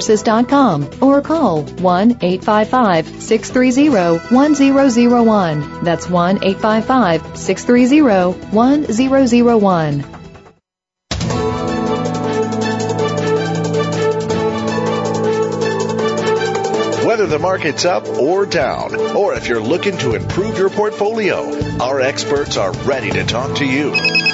resources.com or call 1-855-630-1001. That's 1-855-630-1001. Whether the market's up or down, or if you're looking to improve your portfolio, our experts are ready to talk to you.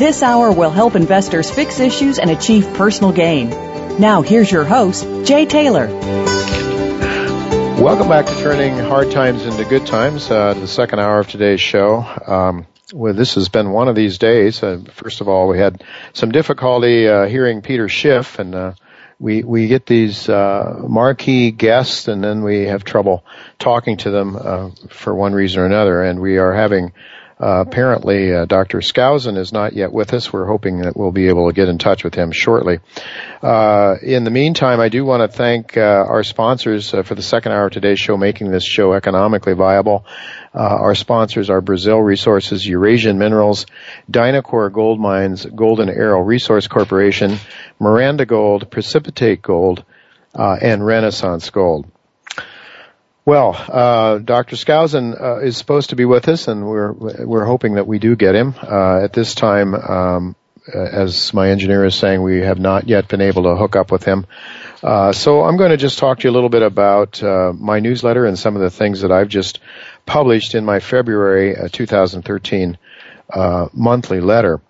This hour will help investors fix issues and achieve personal gain. Now, here's your host, Jay Taylor. Welcome back to Turning Hard Times into Good Times, uh, the second hour of today's show. Um, well, this has been one of these days. Uh, first of all, we had some difficulty uh, hearing Peter Schiff, and uh, we we get these uh, marquee guests, and then we have trouble talking to them uh, for one reason or another, and we are having uh, apparently, uh, Dr. Skousen is not yet with us. We're hoping that we'll be able to get in touch with him shortly. Uh, in the meantime, I do want to thank uh, our sponsors uh, for the second hour of today's show, making this show economically viable. Uh, our sponsors are Brazil Resources, Eurasian Minerals, Dynacor Gold Mines, Golden Arrow Resource Corporation, Miranda Gold, Precipitate Gold, and Renaissance Gold. Well, uh, Dr. Skousen uh, is supposed to be with us, and we're we're hoping that we do get him. Uh, at this time, um, as my engineer is saying, we have not yet been able to hook up with him. Uh, so I'm going to just talk to you a little bit about uh, my newsletter and some of the things that I've just published in my February uh, 2013 monthly letter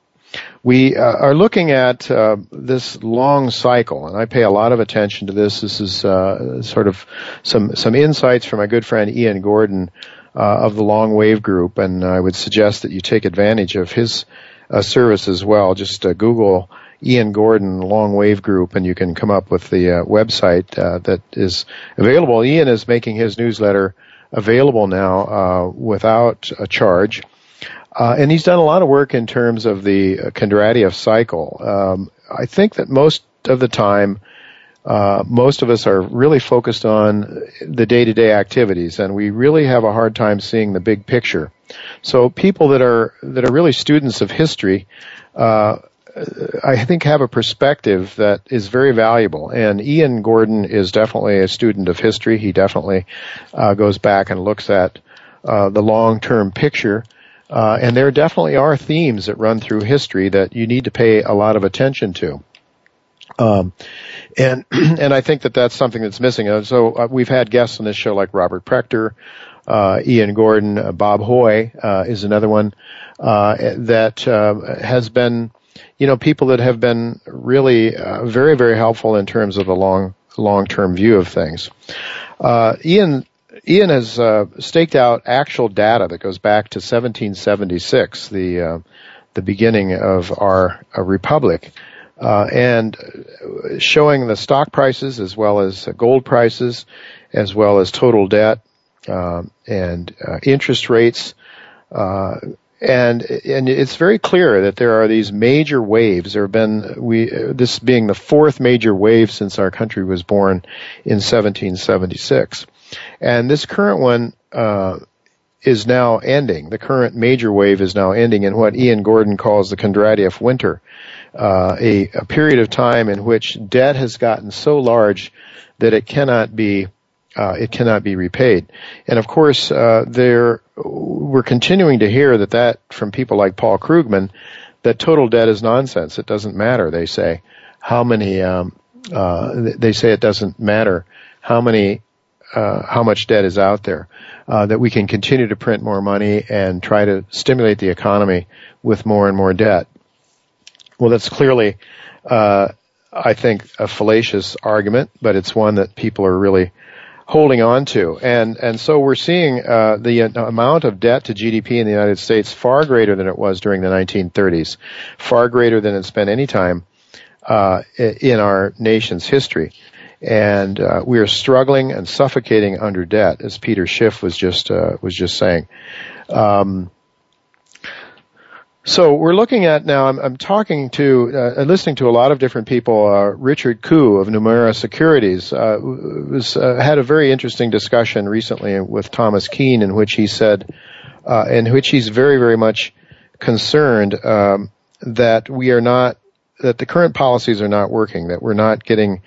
we uh, are looking at uh, this long cycle, and I pay a lot of attention to this. This is uh, sort of some some insights from my good friend Ian Gordon uh, of the Long Wave Group, and I would suggest that you take advantage of his uh, service as well. Just uh, Google Ian Gordon Long Wave Group, and you can come up with the website that is available. Ian is making his newsletter available now without a charge. Uh, and he's done a lot of work in terms of the Kondratiev cycle. Um, I think that most of the time, uh, most of us are really focused on the day-to-day activities, and we really have a hard time seeing the big picture. So people that are that are really students of history, uh, I think, have a perspective that is very valuable. And Ian Gordon is definitely a student of history. He definitely uh, goes back and looks at uh, the long-term picture uh, and there definitely are themes that run through history that you need to pay a lot of attention to. Um, and and I think that that's something that's missing. Uh, so uh, we've had guests on this show like Robert Prechter, uh, Ian Gordon, uh, Bob Hoye uh, is another one that has been, you know, people that have been really very very helpful in terms of the long long term view of things. Ian Ian has uh, staked out actual data that goes back to 1776, the uh, the beginning of our uh, republic, uh, and showing the stock prices as well as gold prices as well as total debt um, and uh, interest rates. Uh, and and it's very clear that there are these major waves. There have been we this being the fourth major wave since our country was born in 1776, and this current one uh, is now ending. The current major wave is now ending in what Ian Gordon calls the Kondratiev winter, uh, a, a period of time in which debt has gotten so large that it cannot be uh, it cannot be repaid. And of course, uh, there we're continuing to hear that that from people like Paul Krugman that total debt is nonsense. It doesn't matter. They say how many. Um, uh, they say it doesn't matter how many uh, how much debt is out there. Uh, that we can continue to print more money and try to stimulate the economy with more and more debt. Well, that's clearly, uh, I think, a fallacious argument, but it's one that people are really holding on to. And, and so we're seeing uh, the amount of debt to GDP in the United States far greater than it was during the 1930s, far greater than it's been any time uh, in our nation's history. And uh, we are struggling and suffocating under debt, as Peter Schiff was just uh, was just saying. Um, so we're looking at now. I'm, I'm talking to uh, listening to a lot of different people. Uh, Richard Koo of Nomura Securities uh, was uh, had a very interesting discussion recently with Thomas Keene, in which he said, uh, in which he's very very much concerned um, that we are not that the current policies are not working, that we're not getting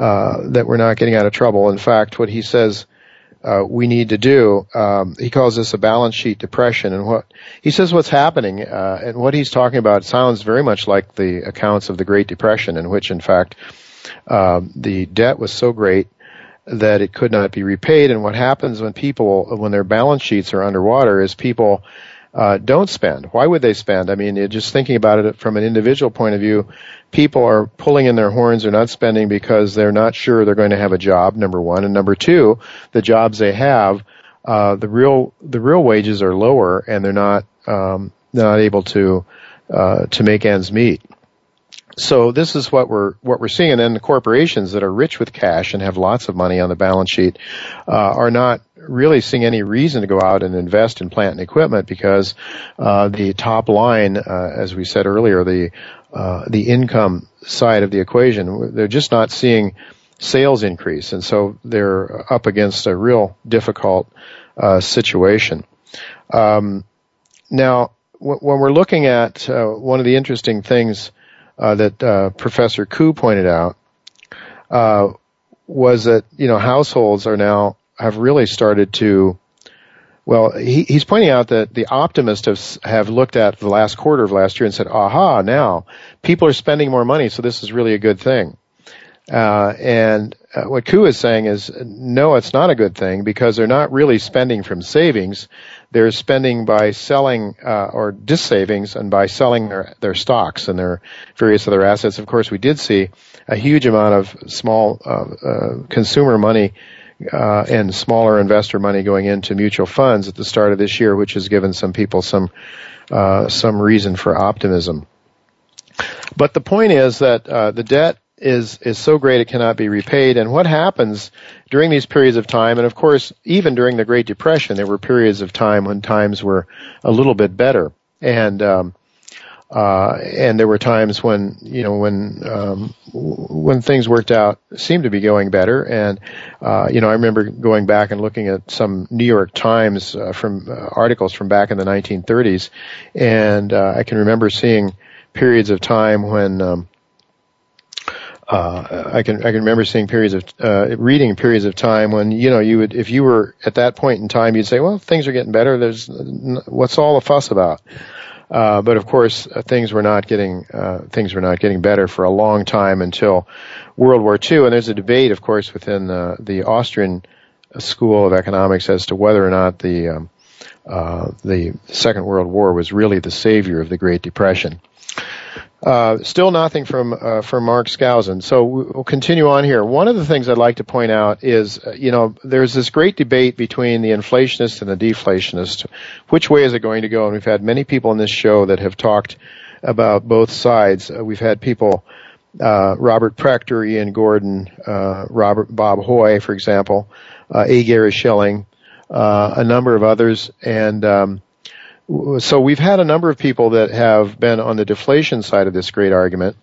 that we're not getting out of trouble. In fact, what he says uh, we need to do. Um, he calls this a balance sheet depression, and what he says what's happening uh, and what he's talking about sounds very much like the accounts of the Great Depression, in which, in fact, um, the debt was so great that it could not be repaid. And what happens when people, when their balance sheets are underwater, is people uh, don't spend. Why would they spend? I mean, just thinking about it from an individual point of view, people are pulling in their horns. They're not spending because they're not sure they're going to have a job. Number one, and number two, the jobs they have, uh, the real the real wages are lower, and they're not um, not able to uh, to make ends meet. So this is what we're what we're seeing, and then the corporations that are rich with cash and have lots of money on the balance sheet uh, are not really seeing any reason to go out and invest in plant and equipment because uh, the top line, uh, as we said earlier, the uh, the income side of the equation, they're just not seeing sales increase, and so they're up against a real difficult uh, situation. Um, now, w- when we're looking at uh, one of the interesting things uh, that Professor Koo pointed out was that you know households are now have really started to well, he, he's pointing out that the optimists have, have looked at the last quarter of last year and said, aha, now people are spending more money, so this is really a good thing. Uh, and uh, what Koo is saying is, no, it's not a good thing because they're not really spending from savings. They're spending by selling uh, or dissavings and by selling their, their stocks and their various other assets. Of course, we did see a huge amount of small uh, uh, consumer money uh, and smaller investor money going into mutual funds at the start of this year, which has given some people some uh, some reason for optimism. But the point is that uh, the debt is is so great it cannot be repaid. And what happens during these periods of time? And of course, even during the Great Depression, there were periods of time when times were a little bit better. And um, uh, and there were times when, you know, when, um, when things worked out, seemed to be going better. And, uh, you know, I remember going back and looking at some New York Times, uh, from, uh, articles from back in the 1930s. And, uh, I can remember seeing periods of time when, um, uh, I can I can remember seeing periods of uh, reading periods of time when you know you would if you were at that point in time you'd say well things are getting better there's what's all the fuss about uh, but of course, uh, things were not getting uh, things were not getting better for a long time until World War II. And there's a debate, of course, within the, the Austrian School of Economics as to whether or not the um, uh, the Second World War was really the savior of the Great Depression. Uh, still nothing from uh, from Mark Skousen. So we'll continue on here. One of the things I'd like to point out is, uh, you know, there's this great debate between the inflationist and the deflationist. Which way is it going to go? And we've had many people in this show that have talked about both sides. Uh, we've had people, uh, Robert Prechter, Ian Gordon, uh, Robert Bob Hoye, for example, uh, A. Gary Shilling, uh, a number of others, and um, so we've had a number of people that have been on the deflation side of this great argument,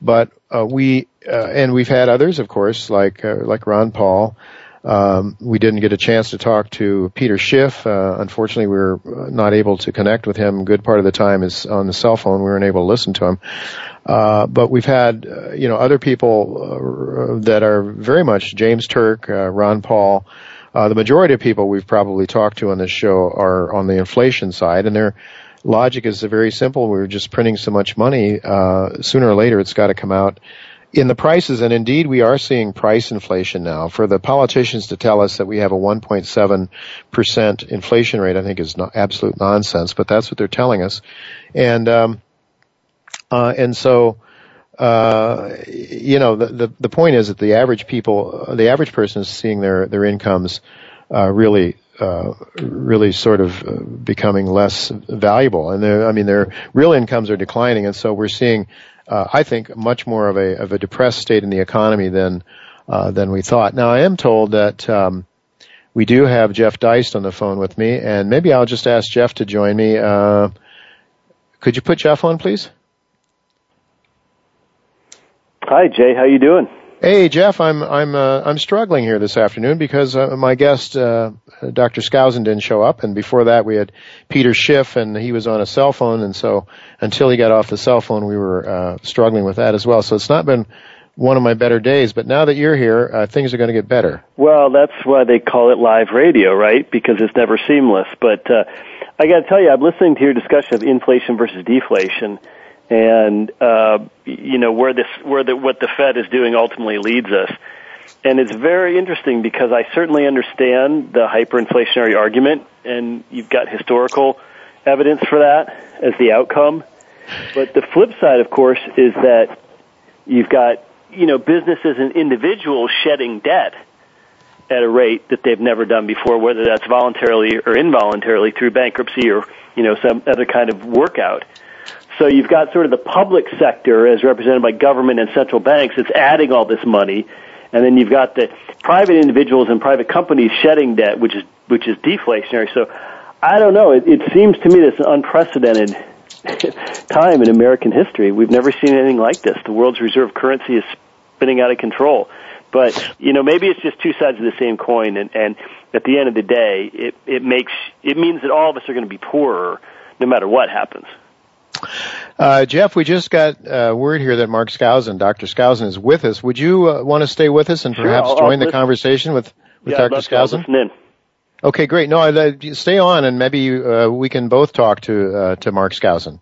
but uh, we uh, and we've had others, of course, like uh, like Ron Paul. Um, we didn't get a chance to talk to Peter Schiff. Uh, unfortunately, we were not able to connect with him. A good part of the time is on the cell phone. We weren't able to listen to him. Uh, but we've had, uh, you know, other people uh, that are very much James Turk, uh, Ron Paul. Uh, the majority of people we've probably talked to on this show are on the inflation side, and their logic is very simple. We're just printing so much money. sooner or later, it's got to come out in the prices, and indeed we are seeing price inflation now. For the politicians to tell us that we have a 1.7% inflation rate, I think is not, absolute nonsense, but that's what they're telling us. And, um, uh, and so, uh, you know, the, the, the point is that the average people, the average person is seeing their, their incomes, uh, really, uh, really sort of uh, becoming less valuable. And I mean, their real incomes are declining. And so we're seeing, uh, I think, much more of a, of a depressed state in the economy than, uh, than we thought. Now I am told that, um, we do have Jeff Deist on the phone with me, and maybe I'll just ask Jeff to join me. Uh, could you put Jeff on, please? Hi, Jay. How you doing? Hey, Jeff. I'm I'm uh, I'm struggling here this afternoon because uh, my guest, uh, Dr. Skousen, didn't show up, and before that we had Peter Schiff, and he was on a cell phone, and so until he got off the cell phone, we were uh, struggling with that as well. So it's not been one of my better days, but now that you're here, uh, things are going to get better. Well, that's why they call it live radio, right? Because it's never seamless. But uh, I got to tell you, I'm listening to your discussion of inflation versus deflation and uh, you know where this where the what the Fed is doing ultimately leads us. And it's very interesting because I certainly understand the hyperinflationary argument, and you've got historical evidence for that as the outcome. But the flip side, of course, is that you've got you know businesses and individuals shedding debt at a rate that they've never done before, whether that's voluntarily or involuntarily through bankruptcy or you know some other kind of workout. So you've got sort of the public sector as represented by government and central banks that's adding all this money, and then you've got the private individuals and private companies shedding debt, which is which is deflationary. So I don't know. It, it seems to me this unprecedented time in American history. We've never seen anything like this. The world's reserve currency is spinning out of control. But you know, maybe it's just two sides of the same coin, and, and at the end of the day, it it makes it means that all of us are going to be poorer no matter what happens. Uh, Jeff, we just got uh, word here that Mark Skousen, Dr. Skousen, is with us. Would you uh, want to stay with us and perhaps sure, join I'll the conversation with, with yeah, Dr. Skousen? Okay, great. No, uh, stay on, and maybe uh, we can both talk to uh, to Mark Skousen.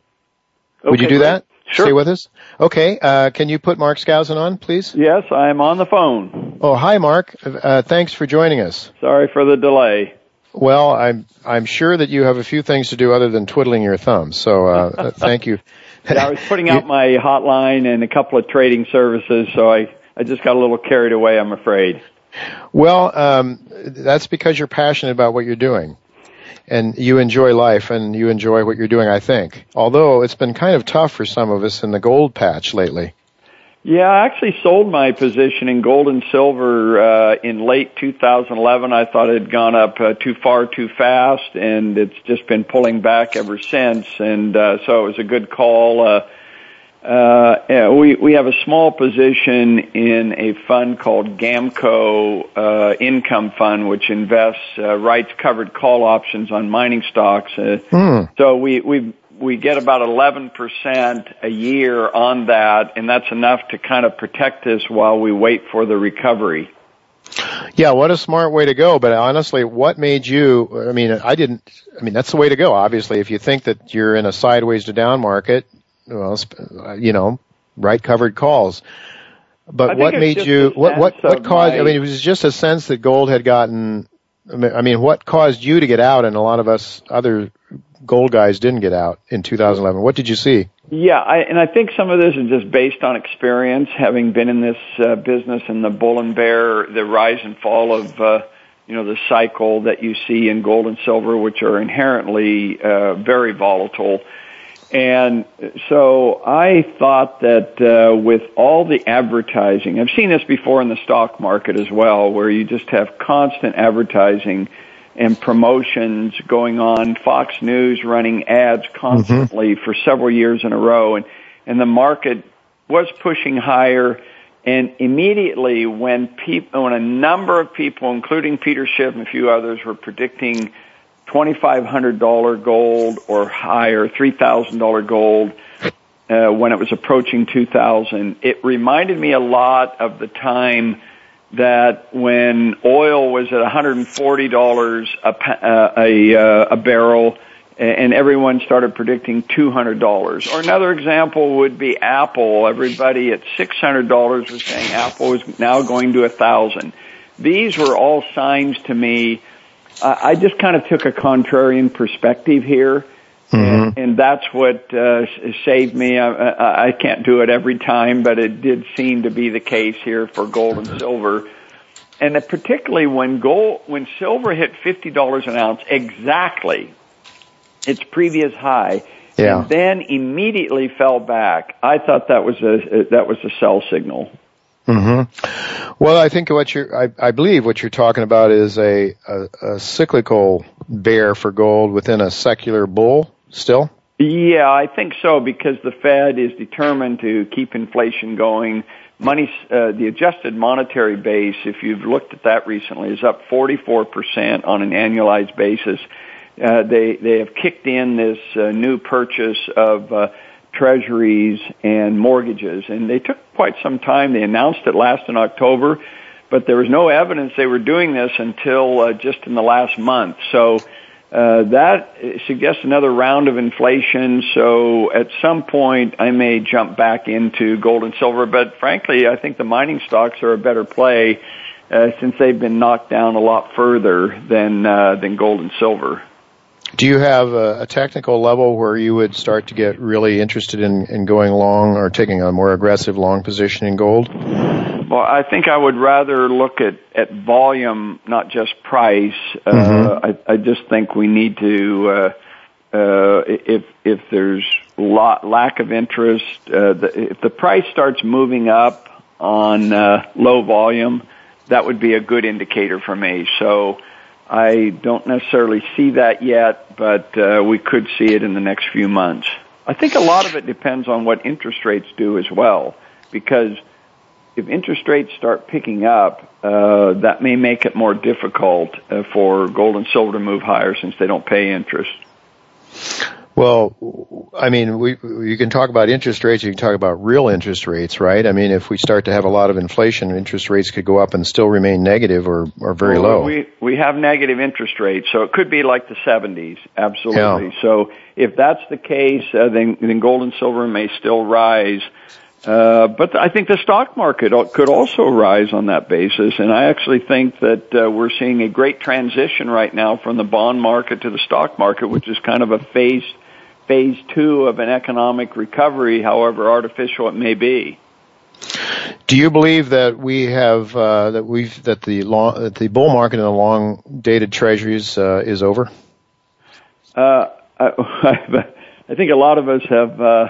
Okay, Would you do great. that? Sure. Stay with us. Okay. Uh can you put Mark Skousen on, please? Yes, I'm on the phone. Oh, hi, Mark. thanks for joining us. Sorry for the delay. Well, I'm I'm sure that you have a few things to do other than twiddling your thumbs. So uh, thank you. yeah, I was putting out my hotline and a couple of trading services, so I I just got a little carried away. I'm afraid. Well, um, that's because you're passionate about what you're doing, and you enjoy life and you enjoy what you're doing. I think, although it's been kind of tough for some of us in the gold patch lately. Yeah, I actually sold my position in gold and silver uh, in late 2011. I thought it had gone up uh, too far too fast, and it's just been pulling back ever since. And uh, so it was a good call. Uh, uh, yeah, we we have a small position in a fund called Gamco uh, Income Fund, which invests uh, rights covered call options on mining stocks. Uh, hmm. So we we we get about 11% a year on that, and that's enough to kind of protect us while we wait for the recovery. Yeah, what a smart way to go. But honestly, what made you, I mean, I didn't, I mean, that's the way to go, obviously. If you think that you're in a sideways to down market, well, you know, right covered calls. But what made you, what, what, what caused, my, I mean, it was just a sense that gold had gotten, I mean, what caused you to get out and a lot of us other gold guys didn't get out in 2011. What did you see? Yeah, I, and I think some of this is just based on experience, having been in this uh, business and the bull and bear, the rise and fall of, uh, you know, the cycle that you see in gold and silver, which are inherently uh, very volatile. And so I thought that uh, with all the advertising, I've seen this before in the stock market as well, where you just have constant advertising and promotions going on, Fox News running ads constantly mm-hmm. for several years in a row, and and the market was pushing higher. And immediately, when people, when a number of people, including Peter Schiff and a few others, were predicting $2,500 gold or higher, $3,000 gold, uh, when it was approaching 2000. It reminded me a lot of the time that when oil was at $140 a, uh, a, uh, a barrel and everyone started predicting $200. Or another example would be Apple. Everybody at $600 was saying Apple was now going to a thousand. These were all signs to me I just kind of took a contrarian perspective here. Mm-hmm. And, and that's what uh, saved me. I, I can't do it every time, but it did seem to be the case here for gold and silver. And particularly when gold, when silver hit fifty dollars an ounce, exactly its previous high, yeah. and then immediately fell back. I thought that was a that was a sell signal. Mm-hmm. Well, I think what you're, I, I believe what you're talking about is a, a, a cyclical bear for gold within a secular bull still? Yeah, I think so because the Fed is determined to keep inflation going. Money, uh, the adjusted monetary base, if you've looked at that recently, is up 44% on an annualized basis. Uh, they they have kicked in this uh, new purchase of uh, treasuries and mortgages. And they took quite some time. They announced it last in October, but there was no evidence they were doing this until uh, just in the last month. So uh, that suggests another round of inflation. So at some point, I may jump back into gold and silver. But frankly, I think the mining stocks are a better play uh, since they've been knocked down a lot further than uh, than gold and silver. Do you have a, a, technical level where you would start to get really interested in, in going long or taking a more aggressive long position in gold? Well, I think I would rather look at, at volume, not just price. Uh, mm-hmm. I, I just think we need to, uh, uh, if if there's lot, lack of interest, uh, the, if the price starts moving up on uh, low volume, that would be a good indicator for me. So I don't necessarily see that yet, but uh, we could see it in the next few months. I think a lot of it depends on what interest rates do as well, because if interest rates start picking up, uh, that may make it more difficult uh, for gold and silver to move higher since they don't pay interest. Well, I mean, we you can talk about interest rates. You can talk about real interest rates, right? I mean, if we start to have a lot of inflation, interest rates could go up and still remain negative or or very well, low. We we have negative interest rates, so it could be like the 70s, absolutely. Yeah. So if that's the case, uh, then then gold and silver may still rise. Uh, but I think the stock market could also rise on that basis, and I actually think that uh, we're seeing a great transition right now from the bond market to the stock market, which is kind of a phased phase two of an economic recovery, however artificial it may be. Do you believe that we have uh, that we've that the long that the bull market in the long dated treasuries uh, is over? Uh, I, I, think a lot of us have uh,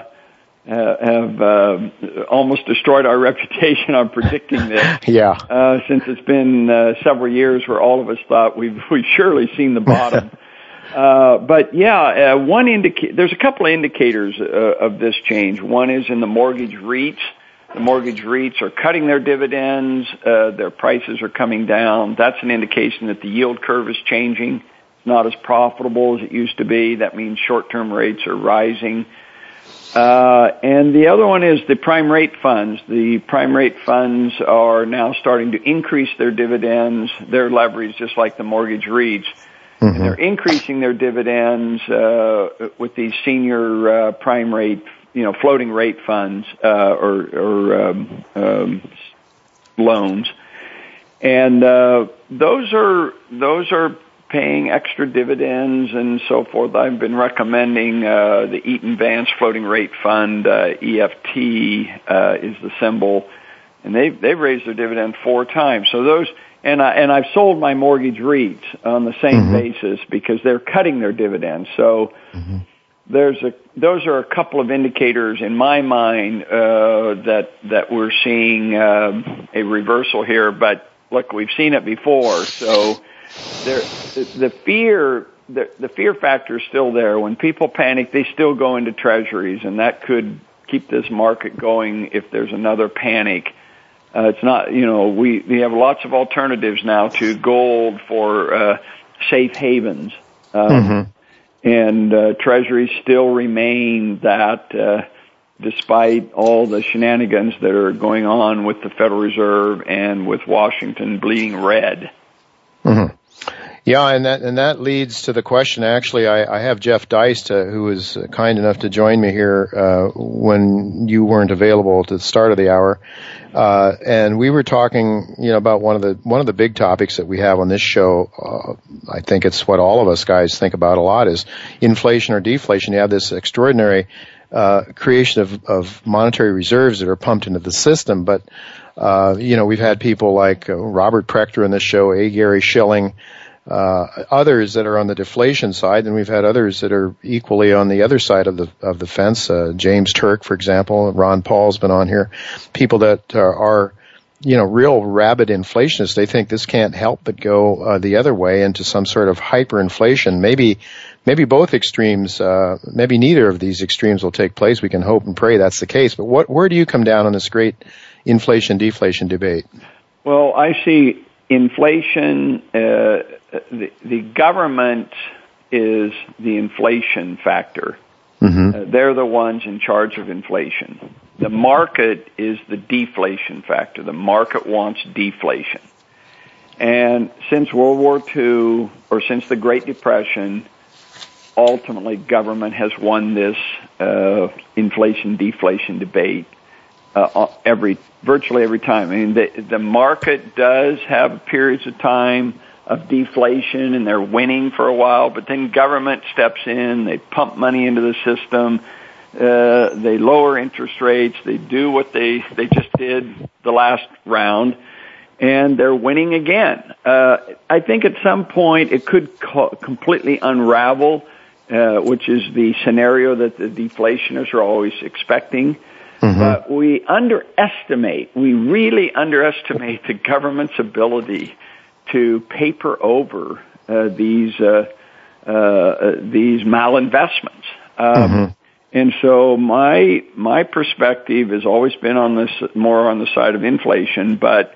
have uh, almost destroyed our reputation on predicting this. yeah. Uh, since it's been several years where all of us thought we've we've surely seen the bottom. Uh, but yeah, uh, one indica- there's a couple of indicators uh, of this change. One is in the mortgage REITs. The mortgage REITs are cutting their dividends. Uh, their prices are coming down. That's an indication that the yield curve is changing. It's not as profitable as it used to be. That means short-term rates are rising. Uh, and the other one is the prime rate funds. The prime rate funds are now starting to increase their dividends, their leverage, just like the mortgage REITs. Mm-hmm. And they're increasing their dividends uh, with these senior uh, prime rate, you know, floating rate funds uh, or, or um, um, loans, and uh, those are those are paying extra dividends and so forth. I've been recommending uh, the Eaton Vance Floating Rate Fund, uh, EFT uh, is the symbol, and they've they've raised their dividend four times. So those and I and I've sold my mortgage REITs on the same mm-hmm. basis because they're cutting their dividends. So mm-hmm. there's a those are a couple of indicators in my mind uh, that that we're seeing uh, a reversal here. But look, we've seen it before, so there the fear the, the fear factor is still there. When people panic, they still go into treasuries, and that could keep this market going if there's another panic. Uh, it's not, you know, we, we have lots of alternatives now to gold for uh, safe havens. Um, mm-hmm and uh, treasuries still remain that uh, despite all the shenanigans that are going on with the Federal Reserve and with Washington bleeding red. Mm-hmm. Yeah, and that and that leads to the question. Actually, I, I have Jeff Deist, uh, who was kind enough to join me here uh, when you weren't available at the start of the hour, uh, and we were talking, you know, about one of the one of the big topics that we have on this show. Uh, I think it's what all of us guys think about a lot is inflation or deflation. You have this extraordinary uh, creation of, of monetary reserves that are pumped into the system, but uh, you know, we've had people like Robert Prechter in this show, A. Gary Shilling uh, others that are on the deflation side, and we've had others that are equally on the other side of the of the fence. Uh, James Turk, for example, Ron Paul's been on here. People that are, are you know, real rabid inflationists. They think this can't help but go uh, the other way into some sort of hyperinflation. Maybe, maybe both extremes, uh, maybe neither of these extremes will take place. We can hope and pray that's the case. But what, where do you come down on this great inflation deflation debate? Well, I see inflation, uh, the, the government is the inflation factor. Mm-hmm. Uh, they're the ones in charge of inflation. The market is the deflation factor. The market wants deflation. And since World War II, or since the Great Depression, ultimately government has won this uh, inflation deflation debate uh, every virtually every time. I mean, the, the market does have periods of time of deflation and they're winning for a while, but then government steps in, they pump money into the system, uh, they lower interest rates, they do what they, they just did the last round, and they're winning again. Uh, I think at some point it could co- completely unravel, uh, which is the scenario that the deflationists are always expecting. Mm-hmm. But we underestimate, we really underestimate the government's ability to paper over uh, these uh, uh, uh these malinvestments. Um, mm-hmm. And so my my perspective has always been on this more on the side of inflation, but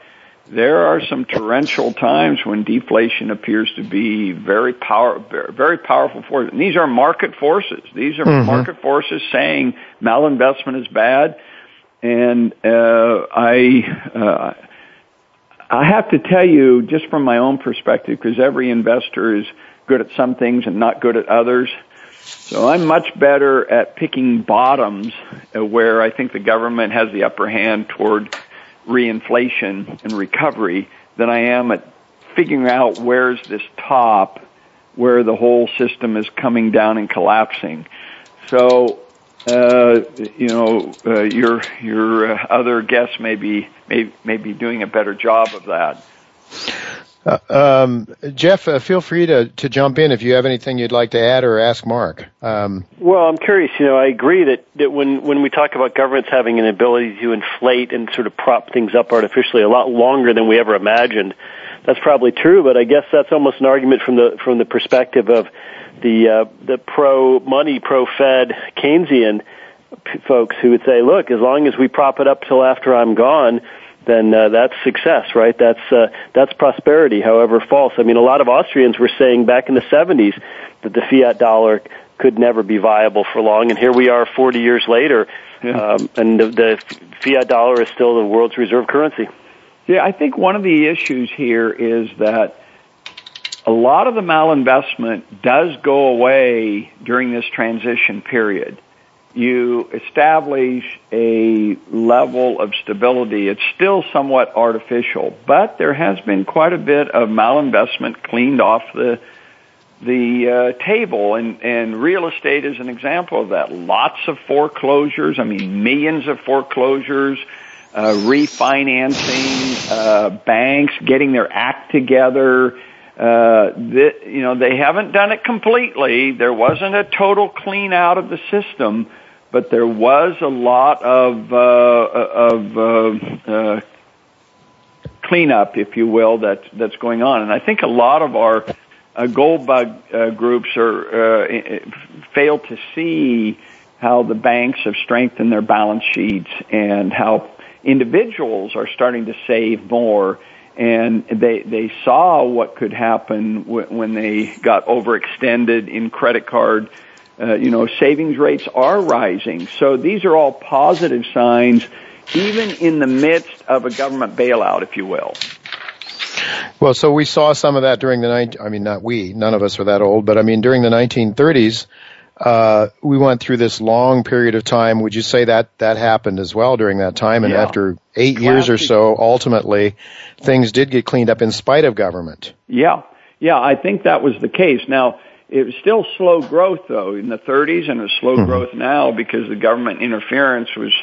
there are some torrential times when deflation appears to be very power very powerful force. And these are market forces. These are mm-hmm. market forces saying malinvestment is bad. And uh, I uh, I have to tell you, just from my own perspective, because every investor is good at some things and not good at others. So I'm much better at picking bottoms uh, where I think the government has the upper hand toward reinflation and recovery than I am at figuring out where's this top where the whole system is coming down and collapsing. So, uh, you know, uh, your your uh, other guests may be may, may be doing a better job of that. Um, Jeff, uh, feel free to, to jump in if you have anything you'd like to add or ask Mark. Um, well, I'm curious. You know, I agree that, that when, when we talk about governments having an ability to inflate and sort of prop things up artificially a lot longer than we ever imagined, that's probably true. But I guess that's almost an argument from the from the perspective of the uh, the pro money, pro Fed Keynesian folks who would say, look, as long as we prop it up till after I'm gone then uh, that's success, right? That's uh, that's prosperity, however false. I mean, a lot of Austrians were saying back in the 70s that the fiat dollar could never be viable for long, and here we are 40 years later, yeah. um, and the, the fiat dollar is still the world's reserve currency. Yeah, I think one of the issues here is that a lot of the malinvestment does go away during this transition period you establish a level of stability. It's still somewhat artificial, but there has been quite a bit of malinvestment cleaned off the the uh, table, and and real estate is an example of that. Lots of foreclosures. I mean, millions of foreclosures. Uh, refinancing, uh, banks getting their act together, Uh, the, you know, they haven't done it completely. There wasn't a total clean out of the system, but there was a lot of uh, of uh, uh, cleanup, if you will, that that's going on. And I think a lot of our uh, gold bug uh, groups are uh, fail to see how the banks have strengthened their balance sheets and how individuals are starting to save more and they they saw what could happen w- when they got overextended in credit card uh, you know savings rates are rising so these are all positive signs even in the midst of a government bailout if you will well so we saw some of that during the night I mean not we none of us are that old but I mean during the 1930s uh, we went through this long period of time. Would you say that that happened as well during that time? And yeah. after eight Classic. years or so, ultimately, things did get cleaned up in spite of government. Yeah, yeah, I think that was the case. Now, it was still slow growth though in the 30s, and it's slow mm-hmm. growth now because the government interference was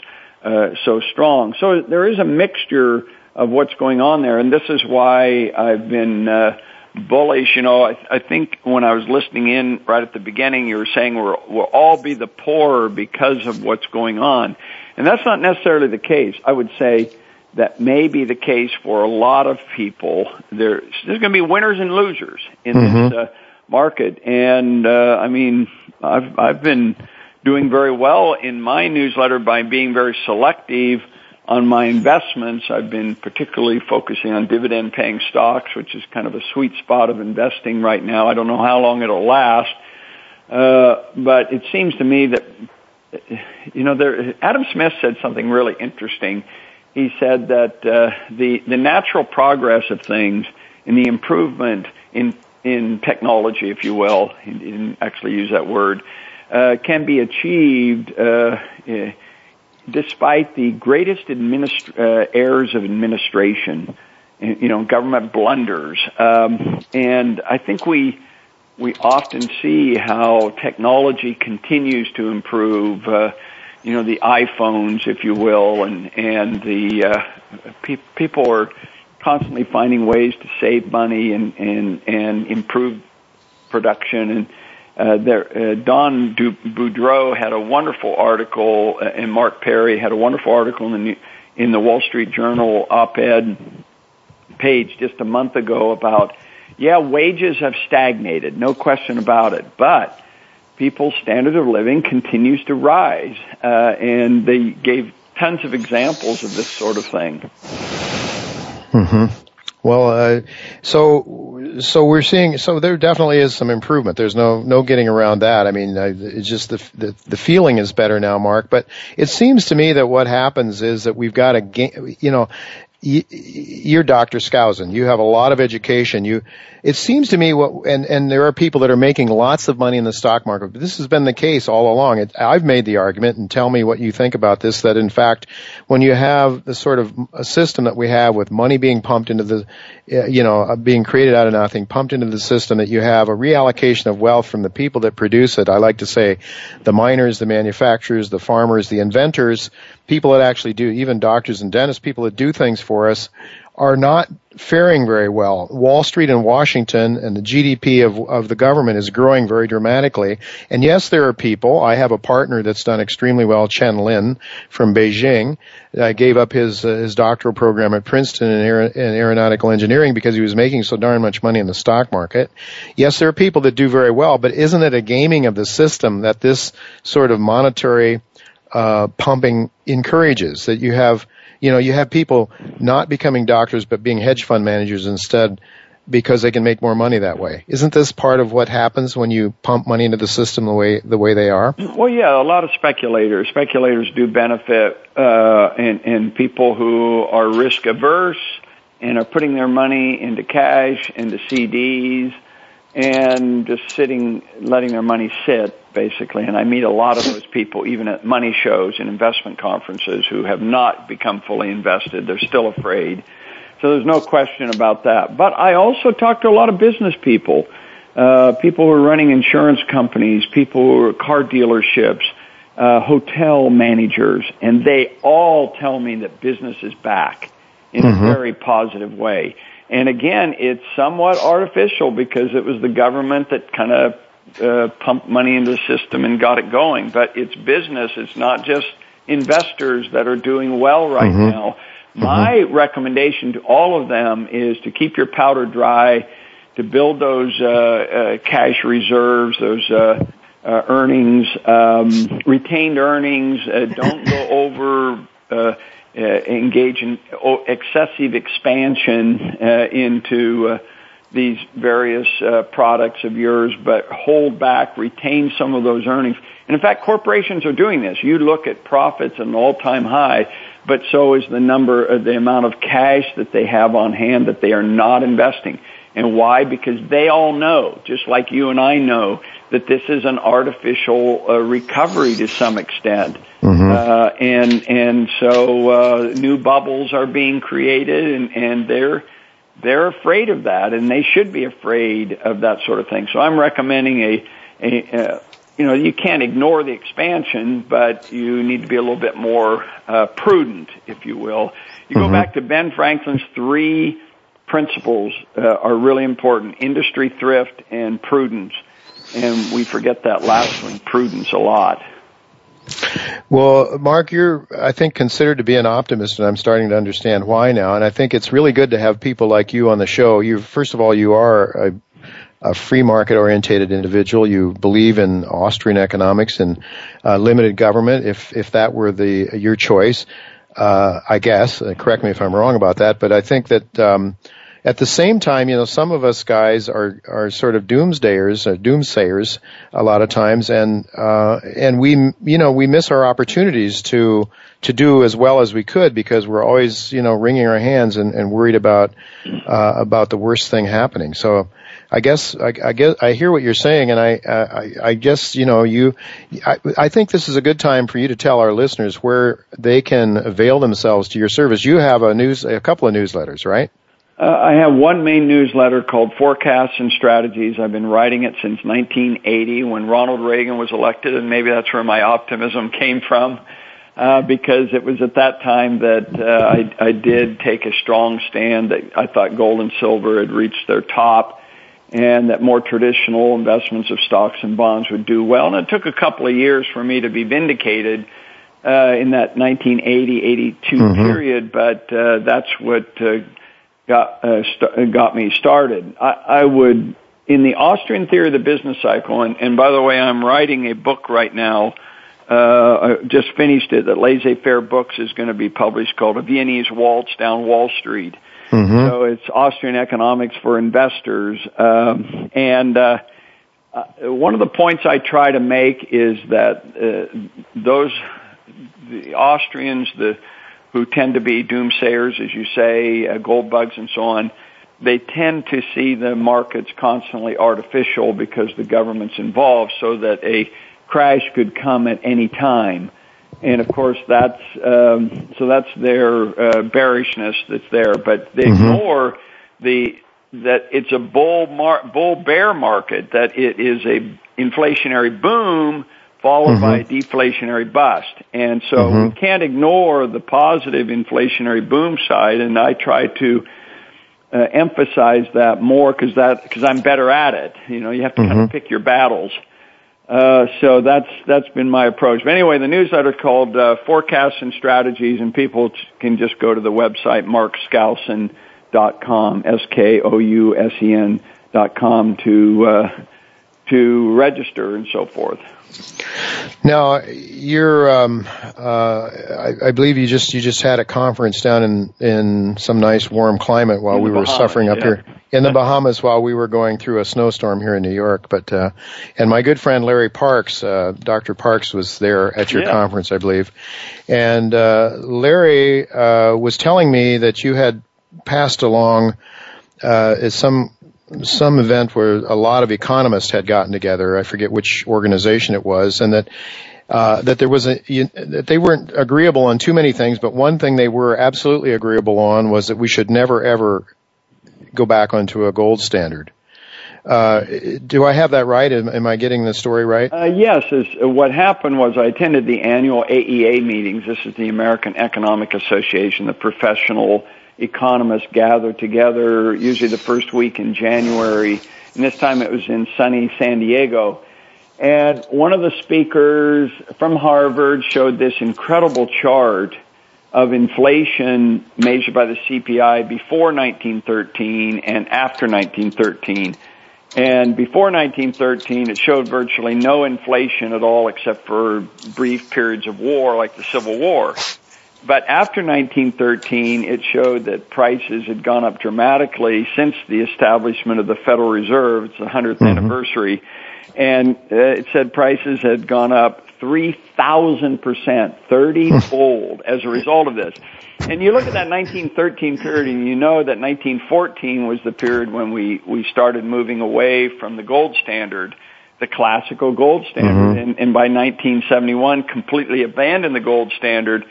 uh, so strong. So there is a mixture of what's going on there, and this is why I've been. Uh, bullish. You know, I, I think when I was listening in right at the beginning, you were saying we're, we'll all be the poorer because of what's going on. And that's not necessarily the case. I would say that may be the case for a lot of people. There, there's going to be winners and losers in mm-hmm. this uh, market. And, uh, I mean, I've, I've been doing very well in my newsletter by being very selective on my investments, I've been particularly focusing on dividend paying stocks, which is kind of a sweet spot of investing right now. I don't know how long it'll last. Uh, but it seems to me that, you know, there, Adam Smith said something really interesting. He said that, uh, the, the natural progress of things and the improvement in, in technology, if you will, he didn't actually use that word, uh, can be achieved, uh, despite the greatest administ- uh, errors of administration, you know, government blunders. Um, and I think we we often see how technology continues to improve. Uh, you know, the iPhones, if you will, and and the uh, pe- people are constantly finding ways to save money and and and improve production and uh, there, uh, Don du- Boudreaux had a wonderful article, uh, and Mark Perry had a wonderful article in the in the Wall Street Journal op-ed page just a month ago about, yeah, wages have stagnated, no question about it, but people's standard of living continues to rise, uh, and they gave tons of examples of this sort of thing. Mm-hmm. Well, uh, so so we're seeing so there definitely is some improvement. There's no no getting around that. I mean, I, it's just the, the the feeling is better now, Mark. But it seems to me that what happens is that we've got a you know you're Dr. Skousen. You have a lot of education. You, it seems to me what, and, and there are people that are making lots of money in the stock market, but this has been the case all along. It, I've made the argument and tell me what you think about this, that in fact, when you have the sort of a system that we have with money being pumped into the, you know, uh, being created out of nothing, pumped into the system, that you have a reallocation of wealth from the people that produce it. I like to say the miners, the manufacturers, the farmers, the inventors, people that actually do, even doctors and dentists, people that do things for us, are not faring very well. Wall Street and Washington and the GDP of, of the government is growing very dramatically. And yes, there are people. I have a partner that's done extremely well, Chen Lin from Beijing. I gave up his uh, his doctoral program at Princeton in, aer- in aeronautical engineering because he was making so darn much money in the stock market. Yes, there are people that do very well, but isn't it a gaming of the system that this sort of monetary uh, pumping encourages that you have you know you have people not becoming doctors but being hedge fund managers instead because they can make more money that way. Isn't this part of what happens when you pump money into the system the way the way they are? Well, yeah, a lot of speculators. Speculators do benefit, uh, and and people who are risk averse and are putting their money into cash, into CDs, and just sitting, letting their money sit, basically. And I meet a lot of those people, even at money shows and investment conferences, who have not become fully invested. They're still afraid. So there's no question about that. But I also talk to a lot of business people, uh, people who are running insurance companies, people who are car dealerships, uh, hotel managers, and they all tell me that business is back in mm-hmm. a very positive way. And again, it's somewhat artificial because it was the government that kind of uh, pumped money into the system and got it going. But it's business. It's not just investors that are doing well right mm-hmm. now. My mm-hmm. recommendation to all of them is to keep your powder dry, to build those uh, uh, cash reserves, those uh, uh, earnings, um, retained earnings. Uh, don't go over. Uh, uh, engage in excessive expansion uh, into uh, these various uh, products of yours, but hold back, retain some of those earnings. And in fact, corporations are doing this. You look at profits at an all-time high, but so is the number, uh, the amount of cash that they have on hand that they are not investing. And why? Because they all know, just like you and I know, that this is an artificial uh, recovery to some extent. Mm-hmm. Uh, and and so uh, new bubbles are being created, and and they're they're afraid of that, and they should be afraid of that sort of thing. So I'm recommending a, a uh, you know, you can't ignore the expansion, but you need to be a little bit more uh, prudent, if you will. You mm-hmm. go back to Ben Franklin's three principles uh, are really important: industry, thrift, and prudence. And we forget that last one, prudence, a lot. Well, Mark, you're, I think, considered to be an optimist, and I'm starting to understand why now. And I think it's really good to have people like you on the show. You, first of all, you are a, a free market orientated individual. You believe in Austrian economics and uh, limited government, if if that were the your choice. Uh, I guess. Uh, correct me if I'm wrong about that, but I think that. Um, at the same time, you know, some of us guys are are sort of doomsdayers, or doomsayers, a lot of times, and uh, and we, you know, we miss our opportunities to to do as well as we could because we're always, you know, wringing our hands and, and worried about uh, about the worst thing happening. So. I guess I, I guess I hear what you're saying, and I I, I guess you know you. I, I think this is a good time for you to tell our listeners where they can avail themselves to your service. You have a news, a couple of newsletters, right? Uh, I have one main newsletter called Forecasts and Strategies. I've been writing it since 1980 when Ronald Reagan was elected, and maybe that's where my optimism came from. Uh, because it was at that time that uh, I, I did take a strong stand that I thought gold and silver had reached their top and that more traditional investments of stocks and bonds would do well. And it took a couple of years for me to be vindicated uh, in that 1980-82 mm-hmm. period, but uh, that's what uh, got uh, st- got me started. I, I would in the Austrian theory of the business cycle, and, and by the way, I'm writing a book right now. Uh, I just finished it. That Laissez-Faire Books is going to be published called A Viennese Waltz Down Wall Street. Mm-hmm. So it's Austrian economics for investors. Um, and uh, uh, one of the points I try to make is that uh, those the Austrians, the who tend to be doomsayers, as you say, uh, gold bugs and so on, they tend to see the markets constantly artificial because the government's involved so that a crash could come at any time. And of course that's, um, so that's their, uh, bearishness that's there, but they mm-hmm. ignore the, that it's a bull mar- bull bear market, that it is a inflationary boom followed mm-hmm. by a deflationary bust. And so mm-hmm. we can't ignore the positive inflationary boom side, and I try to uh, emphasize that more because that because I'm better at it. You know, you have to mm-hmm. kind of pick your battles. Uh, so that's that's been my approach. But anyway, the newsletter called uh, Forecasts and Strategies, and people can just go to the website markskousen.com, s k o u s e n dot com to uh, to register and so forth. Now, you're, um, uh, I, I, believe you just you just had a conference down in in some nice warm climate while we were suffering up yeah. here in the Bahamas while we were going through a snowstorm here in New York. But uh, and my good friend Larry Parks, uh, Dr. Parks, was there at your yeah. conference, I believe, and uh, Larry uh, was telling me that you had passed along uh, some some event where a lot of economists had gotten together. I forget which organization it was, and that uh, that there was a you, that they weren't agreeable on too many things, but one thing they were absolutely agreeable on was that we should never ever go back onto a gold standard. Uh, do I have that right? Am, am I getting the story right? Uh, yes. As, uh, what happened was I attended the annual AEA meetings. This is the American Economic Association, the professional economists gather together, usually the first week in January. And this time it was in sunny San Diego. And one of the speakers from Harvard showed this incredible chart of inflation measured by the CPI before 1913 and after 1913. And before 1913, it showed virtually no inflation at all except for brief periods of war like the Civil War. But after 1913, it showed that prices had gone up dramatically since the establishment of the Federal Reserve. It's the 100th mm-hmm. anniversary. And uh, it said prices had gone up 3,000%, 30 fold as a result of this. And you look at that 1913 period and you know that 1914 was the period when we, we started moving away from the gold standard, the classical gold standard. Mm-hmm. And, and by 1971 completely abandoned the gold standard.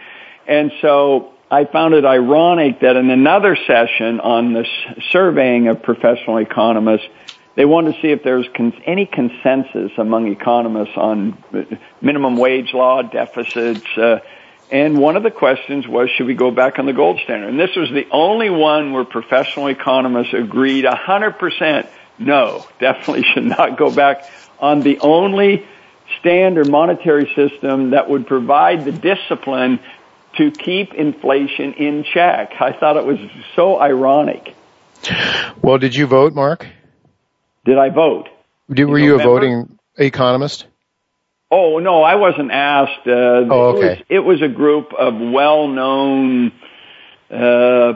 And so I found it ironic that in another session on the surveying of professional economists, they wanted to see if there's con- any consensus among economists on minimum wage law, deficits, uh, and one of the questions was, should we go back on the gold standard? And this was the only one where professional economists agreed 100% no, definitely should not go back on the only standard monetary system that would provide the discipline to keep inflation in check. I thought it was so ironic. Well, did you vote, Mark? Did I vote? Did, were you a voting economist? Oh no, I wasn't asked. Uh, oh, okay. It was, it was a group of well-known, uh,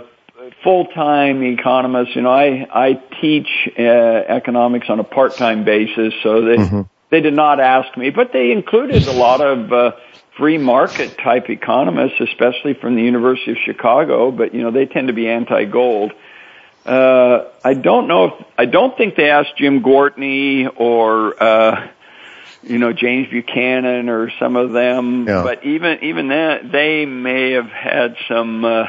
full-time economists. You know, I I teach uh, economics on a part-time basis, so they mm-hmm. they did not ask me, but they included a lot of uh, free market type economists, especially from the University of Chicago. But you know, they tend to be anti-gold. Uh, I don't know if I don't think they asked Jim Gwartney or. Uh, you know James Buchanan or some of them. Yeah. But even even that they may have had some uh,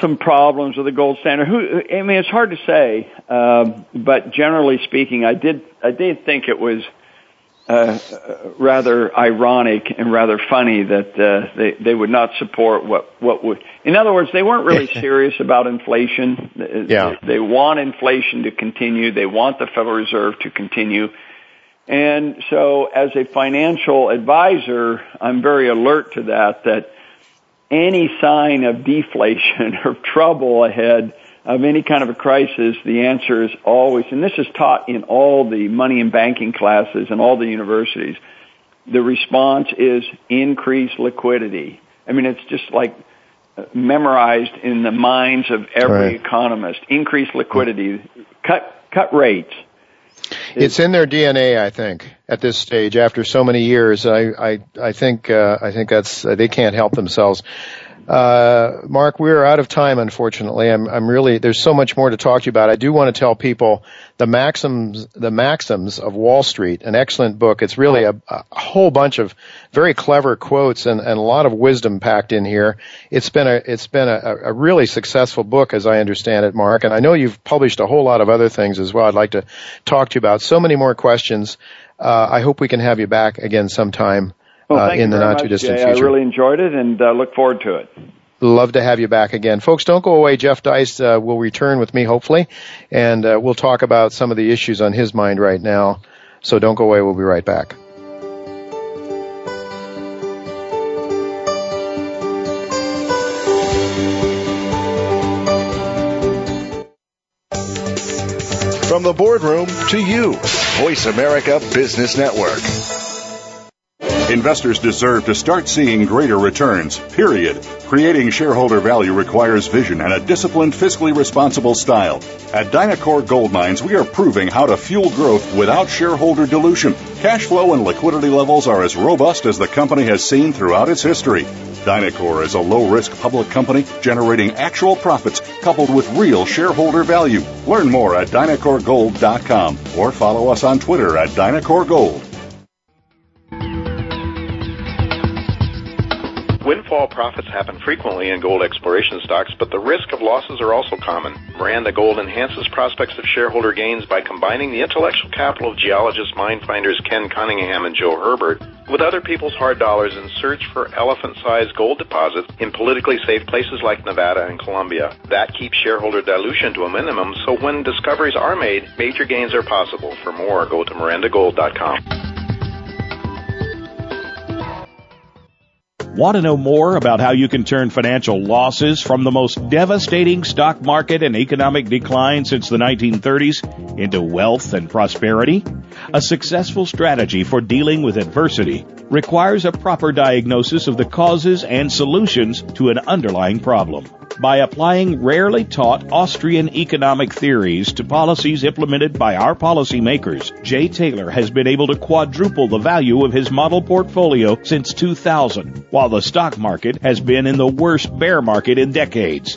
some problems with the gold standard. Who I mean, it's hard to say. Um, but generally speaking, I did I did think it was. Uh, rather ironic and rather funny that uh, they they would not support what what would. In other words, they weren't really serious about inflation. Yeah. They, they want inflation to continue. They want the Federal Reserve to continue. And so as a financial advisor, I'm very alert to that, that any sign of deflation or trouble ahead of any kind of a crisis, the answer is always, and this is taught in all the money and banking classes and all the universities, the response is increase liquidity. I mean, it's just like memorized in the minds of every right. economist. Increase liquidity, cut, cut rates it's in their DNA, I think, at this stage. After so many years, I I, I think uh, I think that's uh, they can't help themselves. Uh, Mark, we're out of time, unfortunately. I'm, I'm really, there's so much more to talk to you about. I do want to tell people the maxims, the maxims of Wall Street, an excellent book. It's really a, a whole bunch of very clever quotes and, and a lot of wisdom packed in here. It's been a, it's been a, a really successful book as I understand it, Mark. And I know you've published a whole lot of other things as well. I'd like to talk to you about so many more questions. Uh, I hope we can have you back again sometime well, uh, in the not too distant Jay. future. I really enjoyed it and uh, look forward to it. Love to have you back again. Folks, don't go away. Jeff Deist uh, will return with me, hopefully, and uh, we'll talk about some of the issues on his mind right now. So don't go away. We'll be right back. From the boardroom to you, Voice America Business Network. Investors deserve to start seeing greater returns, period. Creating shareholder value requires vision and a disciplined, fiscally responsible style. At Dynacor Gold Mines, we are proving how to fuel growth without shareholder dilution. Cash flow and liquidity levels are as robust as the company has seen throughout its history. Dynacor is a low risk public company generating actual profits coupled with real shareholder value. Learn more at DynacorGold.com or follow us on Twitter at DynacorGold. Fall profits happen frequently in gold exploration stocks, but the risk of losses are also common. Miranda Gold enhances prospects of shareholder gains by combining the intellectual capital of geologists, mine finders Ken Cunningham and Joe Herbert with other people's hard dollars in search for elephant-sized gold deposits in politically safe places like Nevada and Colombia. That keeps shareholder dilution to a minimum, so when discoveries are made, major gains are possible. For more, go to mirandagold.com. Want to know more about how you can turn financial losses from the most devastating stock market and economic decline since the 1930s into wealth and prosperity? A successful strategy for dealing with adversity requires a proper diagnosis of the causes and solutions to an underlying problem by applying rarely taught Austrian economic theories to policies implemented by our policymakers, Jay Taylor has been able to quadruple the value of his model portfolio since 2000, while the stock market has been in the worst bear market in decades.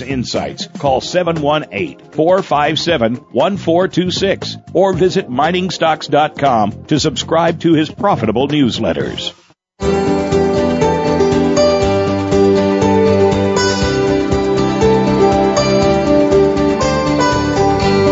insights, call 718-457-1426 or visit miningstocks.com to subscribe to his profitable newsletters.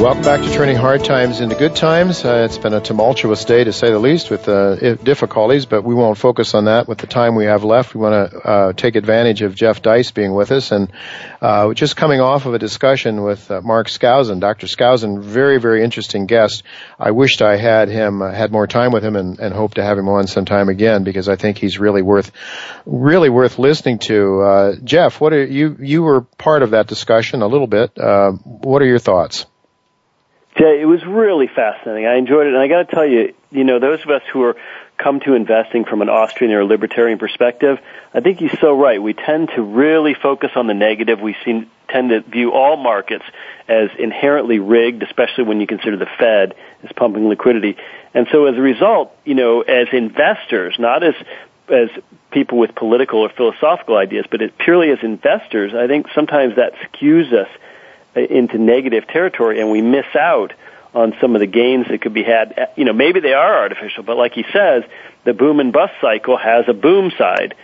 Welcome back to Turning Hard Times into Good Times. Uh, it's been a tumultuous day to say the least with uh, difficulties, but we won't focus on that with the time we have left. We want to uh, take advantage of Jeff Deist being with us and uh, just coming off of a discussion with uh, Mark Skousen. Dr. Skousen, very, very interesting guest. I wished I had him, uh, had more time with him and, and hope to have him on sometime again because I think he's really worth, really worth listening to. Jeff, what are you, you were part of that discussion a little bit. what are your thoughts? Jay, it was really fascinating. I enjoyed it, and I got to tell you, you know, those of us who are come to investing from an Austrian or libertarian perspective, I think he's so right. We tend to really focus on the negative. We seem, tend to view all markets as inherently rigged, especially when you consider the Fed is pumping liquidity. And so as a result, you know, as investors, not as as people with political or philosophical ideas, but as purely as investors, I think sometimes that skews us into negative territory and we miss out on some of the gains that could be had. You know, maybe they are artificial, but like he says, the boom and bust cycle has a boom side.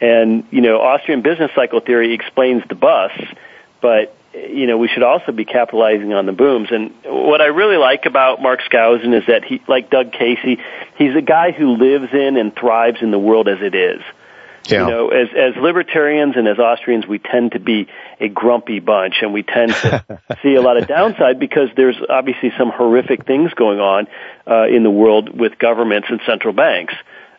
And, you know, Austrian business cycle theory explains the bust, but, you know, we should also be capitalizing on the booms. And what I really like about Mark Skousen is that he, like Doug Casey, he's a guy who lives in and thrives in the world as it is. Yeah. You know, as as libertarians and as Austrians, we tend to be a grumpy bunch, and we tend to see a lot of downside because there's obviously some horrific things going on uh, in the world with governments and central banks.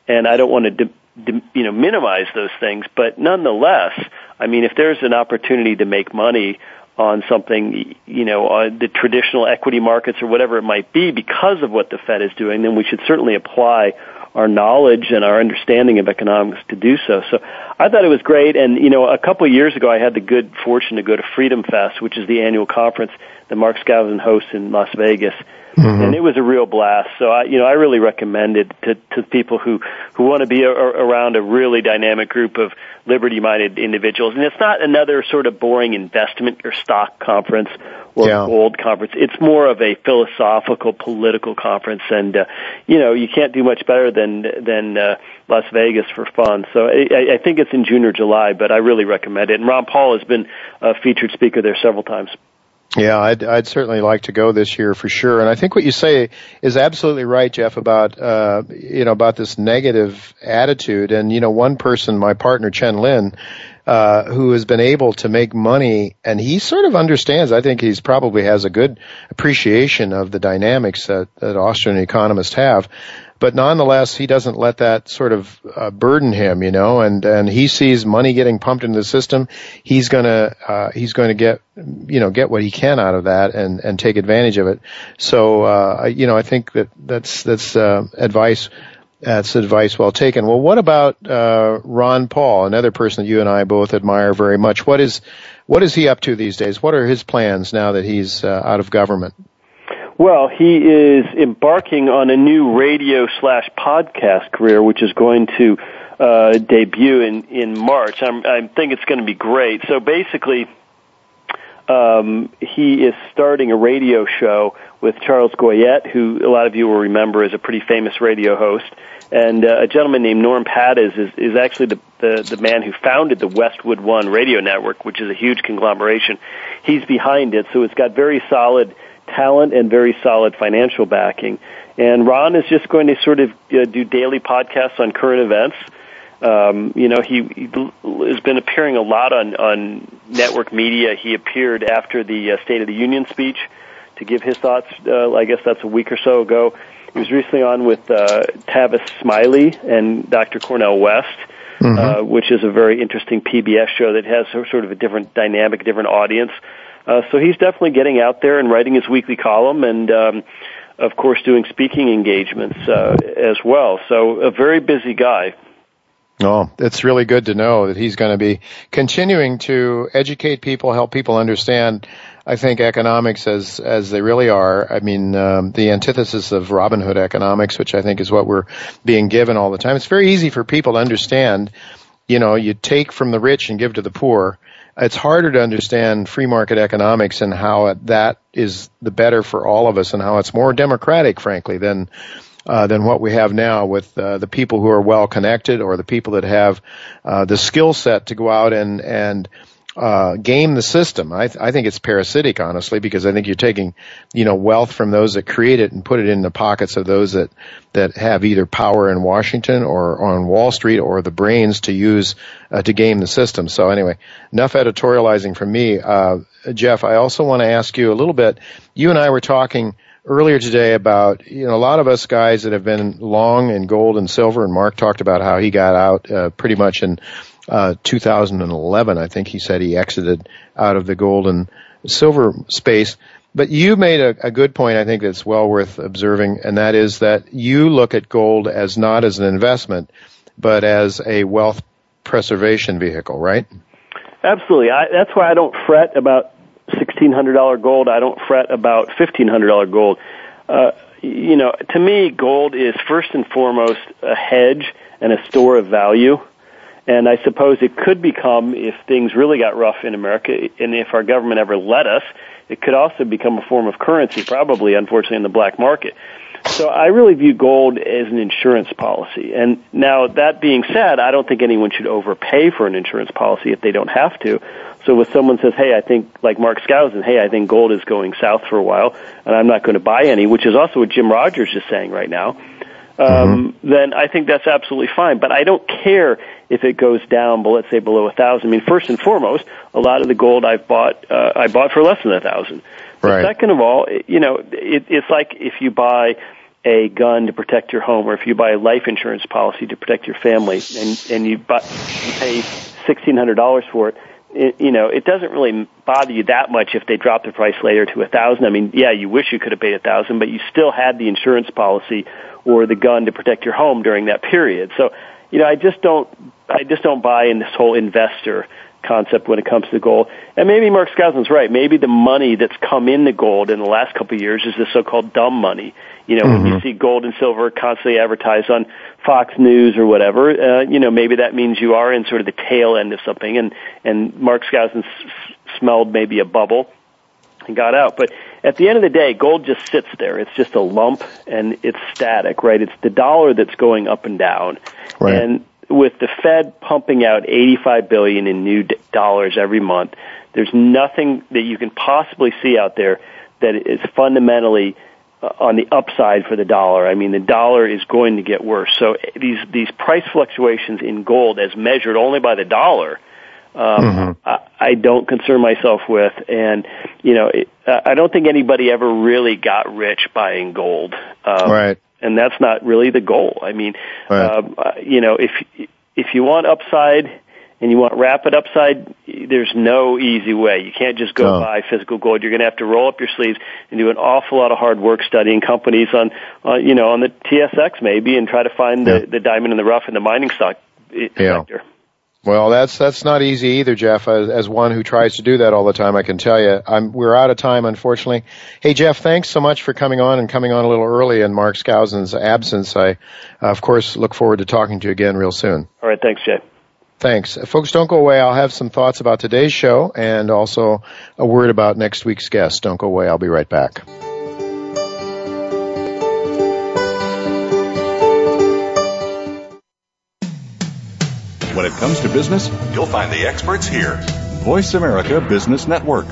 And I don't want to, de- de- you know, minimize those things, but nonetheless, I mean, if there's an opportunity to make money on something, you know, on the traditional equity markets or whatever it might be because of what the Fed is doing, then we should certainly apply our knowledge and our understanding of economics to do so. So I thought it was great. And, you know, a couple of years ago, I had the good fortune to go to Freedom Fest, which is the annual conference that Mark Skousen hosts in Las Vegas. Mm-hmm. And it was a real blast. So I, you know, I really recommend it to, to people who, who want to be a, around a really dynamic group of liberty-minded individuals. And it's not another sort of boring investment or stock conference or yeah. gold conference. It's more of a philosophical, political conference. And, uh, you know, you can't do much better than, than, uh, Las Vegas for fun. So I, I think it's in June or July, but I really recommend it. And Ron Paul has been a featured speaker there several times. Yeah, I'd, I'd certainly like to go this year for sure. And I think what you say is absolutely right, Jeff, about, uh, you know, about this negative attitude. And, you know, one person, my partner, Chen Lin, uh, who has been able to make money and he sort of understands, I think he's probably has a good appreciation of the dynamics that, that Austrian economists have but nonetheless, he doesn't let that sort of uh, burden him, you know, and, and he sees money getting pumped into the system. He's gonna, uh, he's going to get, you know, get what he can out of that and, and take advantage of it. So, uh, you know, I think that that's, that's, uh, advice, that's advice well taken. Well, what about, uh, Ron Paul, another person that you and I both admire very much? What is, what is he up to these days? What are his plans now that he's uh, out of government? Well, he is embarking on a new radio slash podcast career, which is going to uh, debut in in March. I'm, I think it's going to be great. So basically, um, he is starting a radio show with Charles Goyette, who a lot of you will remember is a pretty famous radio host, and uh, a gentleman named Norm Pattiz is, is actually the, the the man who founded the Westwood One radio network, which is a huge conglomeration. He's behind it, so it's got very solid talent and very solid financial backing. And Ron is just going to sort of uh, do daily podcasts on current events. Um, you know, he, he has been appearing a lot on on network media. He appeared after the uh, State of the Union speech to give his thoughts. Uh, I guess that's a week or so ago. He was recently on with uh, Tavis Smiley and Dr. Cornel West, mm-hmm. uh, which is a very interesting PBS show that has sort of a different dynamic, different audience. Uh, so he's definitely getting out there and writing his weekly column and, um, of course, doing speaking engagements uh, as well. So a very busy guy. Oh, it's really good to know that he's going to be continuing to educate people, help people understand. I think economics as as they really are. I mean, um, the antithesis of Robin Hood economics, which I think is what we're being given all the time. It's very easy for people to understand. You know, you take from the rich and give to the poor it's harder to understand free market economics and how that is the better for all of us and how it's more democratic, frankly, than uh, than what we have now with uh, the people who are well connected or the people that have uh, the skill set to go out and and uh, game the system. I, th- I think it's parasitic, honestly, because I think you're taking, you know, wealth from those that create it and put it in the pockets of those that that have either power in Washington or on Wall Street or the brains to use uh, to game the system. So anyway, enough editorializing from me. Uh, Jeff, I also want to ask you a little bit. You and I were talking earlier today about you know a lot of us guys that have been long in gold and silver, and Mark talked about how he got out uh, pretty much in uh, 2011. I think he said he exited out of the gold and silver space. But you made a, a, good point, I think that's well worth observing, and that is that you look at gold as not as an investment, but as a wealth preservation vehicle, right? Absolutely. I, that's why I don't fret about $1,600 gold. I don't fret about $1,500 gold. Uh, you know, to me, gold is first and foremost a hedge and a store of value. And I suppose it could become, if things really got rough in America, and if our government ever let us, it could also become a form of currency, probably, unfortunately, in the black market. So I really view gold as an insurance policy. And now that being said, I don't think anyone should overpay for an insurance policy if they don't have to. So if someone says, hey, I think, like Mark Skousen, hey, I think gold is going south for a while, and I'm not going to buy any, which is also what Jim Rogers is saying right now, um, mm-hmm. then I think that's absolutely fine. But I don't care if it goes down, but let's say below a thousand. I mean, first and foremost, a lot of the gold I've bought, uh, I bought for less than a thousand. Right. Second of all, you know, it, it's like if you buy a gun to protect your home, or if you buy a life insurance policy to protect your family, and and you, buy, you pay sixteen hundred dollars for it. It, you know, it doesn't really bother you that much if they drop the price later to a thousand. I mean, yeah, you wish you could have paid a thousand, but you still had the insurance policy or the gun to protect your home during that period. So, you know, I just don't, I just don't buy in this whole investor concept when it comes to gold. And maybe Mark Skousen's right. Maybe the money that's come into gold in the last couple of years is the so-called dumb money. You know, mm-hmm. when you mm-hmm. see gold and silver constantly advertised on Fox News or whatever, uh, you know, maybe that means you are in sort of the tail end of something. And and Mark Skousen s- smelled maybe a bubble and got out. But at the end of the day, gold just sits there. It's just a lump and it's static, right? It's the dollar that's going up and down. Right. And with the Fed pumping out 85 billion in new dollars every month, there's nothing that you can possibly see out there that is fundamentally on the upside for the dollar. I mean, the dollar is going to get worse. So these these price fluctuations in gold, as measured only by the dollar, um, mm-hmm. I, I don't concern myself with. And you know, it, I don't think anybody ever really got rich buying gold. Um, right. And that's not really the goal. I mean, right. um, uh, you know, if if you want upside and you want rapid upside, there's no easy way. You can't just go no. buy physical gold. You're going to have to roll up your sleeves and do an awful lot of hard work studying companies on, uh, you know, on the TSX maybe, and try to find the, yeah. the diamond in the rough in the mining stock yeah. sector. Well, that's that's not easy either, Jeff. As, as, one who tries to do that all the time, I can tell you, I'm, we're out of time, unfortunately. Hey, Jeff, thanks so much for coming on and coming on a little early in Mark Skousen's absence. I, of course, look forward to talking to you again real soon. All right, thanks, Jay. Thanks. Folks, don't go away. I'll have some thoughts about today's show and also a word about next week's guest. Don't go away. I'll be right back. When it comes to business, you'll find the experts here. Voice America Business Network.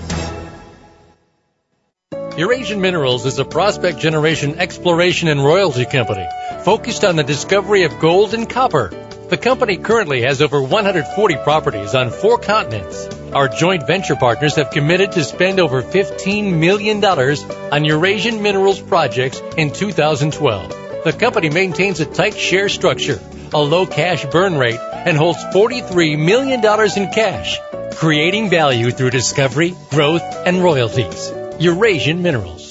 Eurasian Minerals is a prospect generation exploration and royalty company focused on the discovery of gold and copper the company currently has over 140 properties on four continents. Our joint venture partners have committed to spend over $15 million on Eurasian minerals projects in 2012. The company maintains a tight share structure, a low cash burn rate, and holds $43 million in cash, creating value through discovery, growth, and royalties. Eurasian Minerals.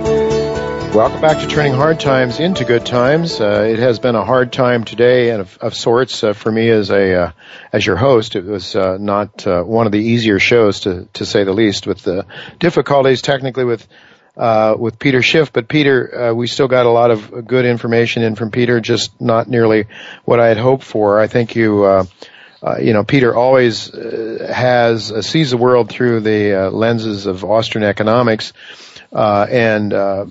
Welcome back to Turning Hard Times into Good Times. Uh, it has been a hard time today, and of, of sorts uh, for me as a uh, as your host. It was uh, not uh, one of the easier shows, to to say the least, with the difficulties technically with uh, with Peter Schiff. But Peter, we still got a lot of good information in from Peter, just not nearly what I had hoped for. I think you. Uh, you know, Peter always uh, has uh, sees the world through the lenses of Austrian economics, uh, and uh,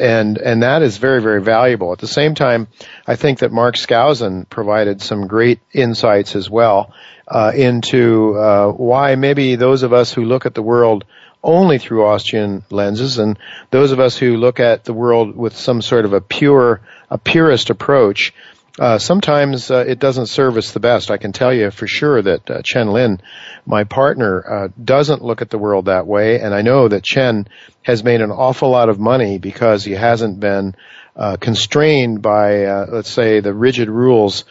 and and that is very very valuable. At the same time, I think that Mark Skousen provided some great insights as well uh, into uh, why maybe those of us who look at the world only through Austrian lenses, and those of us who look at the world with some sort of a pure a purist approach uh, sometimes uh, it doesn't serve us the best. I can tell you for sure that uh, Chen Lin, my partner, uh, doesn't look at the world that way, and I know that Chen has made an awful lot of money because he hasn't been uh, constrained by, uh, let's say, the rigid rules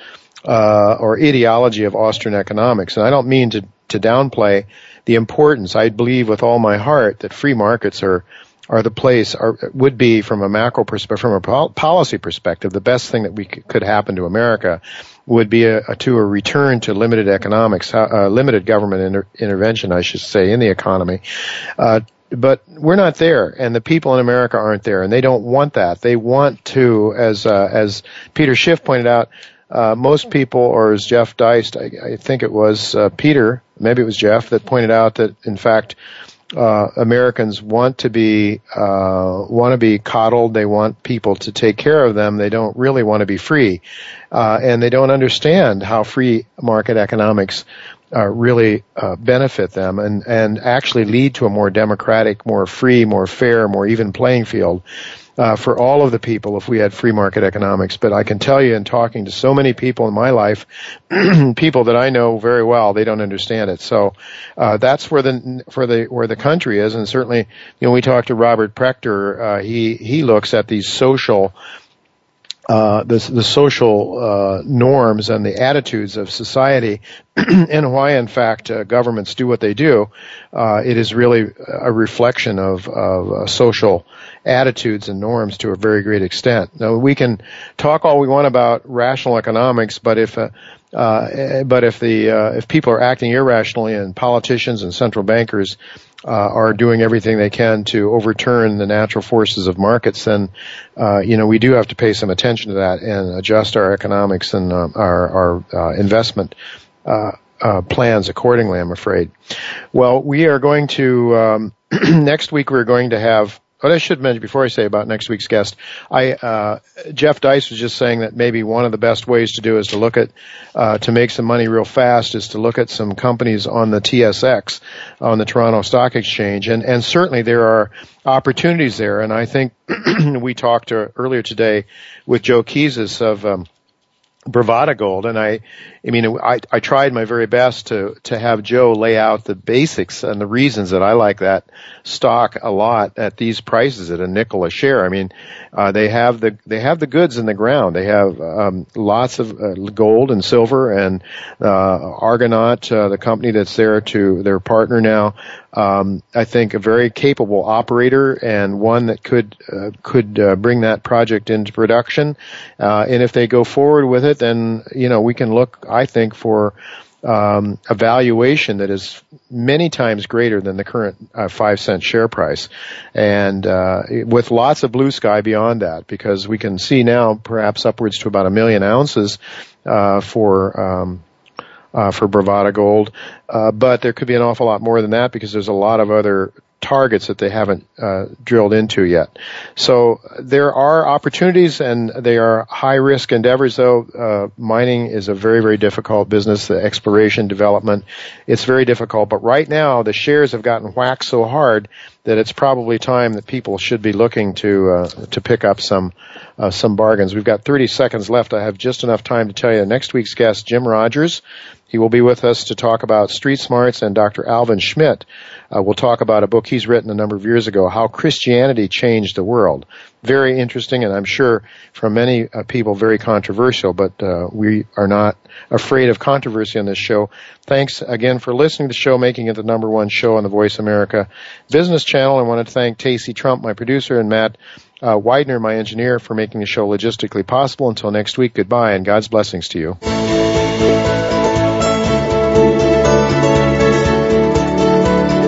or ideology of Austrian economics. And I don't mean to to downplay the importance. I believe with all my heart that free markets are are the place are, would be from a macro perspective, from a policy perspective, the best thing that we could, could happen to America would be a, a, to a return to limited economics, uh, limited government inter- intervention, I should say, in the economy. Uh, but we're not there, and the people in America aren't there, and they don't want that. They want to, as uh, as Peter Schiff pointed out, uh, most people, or as Jeff Deist, I, I think it was uh, Peter, maybe it was Jeff, that pointed out that in fact uh, Americans want to be uh, want to be coddled. They want people to take care of them. They don't really want to be free, uh, and they don't understand how free market economics uh, really uh, benefit them and, and actually lead to a more democratic, more free, more fair, more even playing field uh, for all of the people if we had free market economics. But I can tell you in talking to so many people in my life, people that I know very well, they don't understand it. So uh, that's where the for the where the country is, and certainly, you know, we talked to Robert Prechter. Uh, he he looks at these social uh, the, the social uh, norms and the attitudes of society, and why, in fact, uh, governments do what they do. Uh, it is really a reflection of, of uh, social attitudes and norms to a very great extent. Now, we can talk all we want about rational economics, but if uh, but if the if people are acting irrationally and politicians and central bankers uh, are doing everything they can to overturn the natural forces of markets, then uh, you know we do have to pay some attention to that and adjust our economics and uh, our, our uh, investment. Uh, uh, plans accordingly, I'm afraid. Well, we are going to um, next week. We're going to have what I should mention before I say about next week's guest, I uh, Jeff Deist was just saying that maybe one of the best ways to do is to look at uh, to make some money real fast is to look at some companies on the TSX on the Toronto Stock Exchange, and and certainly there are opportunities there, and I think we talked uh, earlier today with Joe Keyes of. Um, Bravada Gold, and I, I mean, I, I tried my very best to to have Joe lay out the basics and the reasons that I like that stock a lot at these prices at a nickel a share. I mean, uh, they have the they have the goods in the ground. They have um, lots of uh, gold and silver, and uh, Argonaut, uh, the company that's there to their partner now. Um, I think a very capable operator and one that could uh, could uh, bring that project into production. and if they go forward with it, then you know we can look I think, for um, a valuation that is many times greater than the current uh, five cent share price, and uh, with lots of blue sky beyond that, because we can see now perhaps upwards to about a million ounces uh, for. Um, uh, for Bravada Gold, uh, but there could be an awful lot more than that because there's a lot of other targets that they haven't uh, drilled into yet. So there are opportunities, and they are high risk endeavors. Though uh, mining is a very very difficult business. The exploration development, it's very difficult. But right now the shares have gotten whacked so hard that it's probably time that people should be looking to uh, to pick up some uh, some bargains. We've got 30 seconds left. I have just enough time to tell you next week's guest, Jim Rogers. He will be with us to talk about street smarts, and Dr. Alvin Schmidt uh, will talk about a book he's written a number of years ago, How Christianity Changed the World. Very interesting, and I'm sure for many uh, people very controversial, but uh, we are not afraid of controversy on this show. Thanks again for listening to the show, making it the number one show on the Voice America Business Channel. I want to thank Tacey Trump, my producer, and Matt uh, Widener, my engineer, for making the show logistically possible. Until next week, goodbye and God's blessings to you.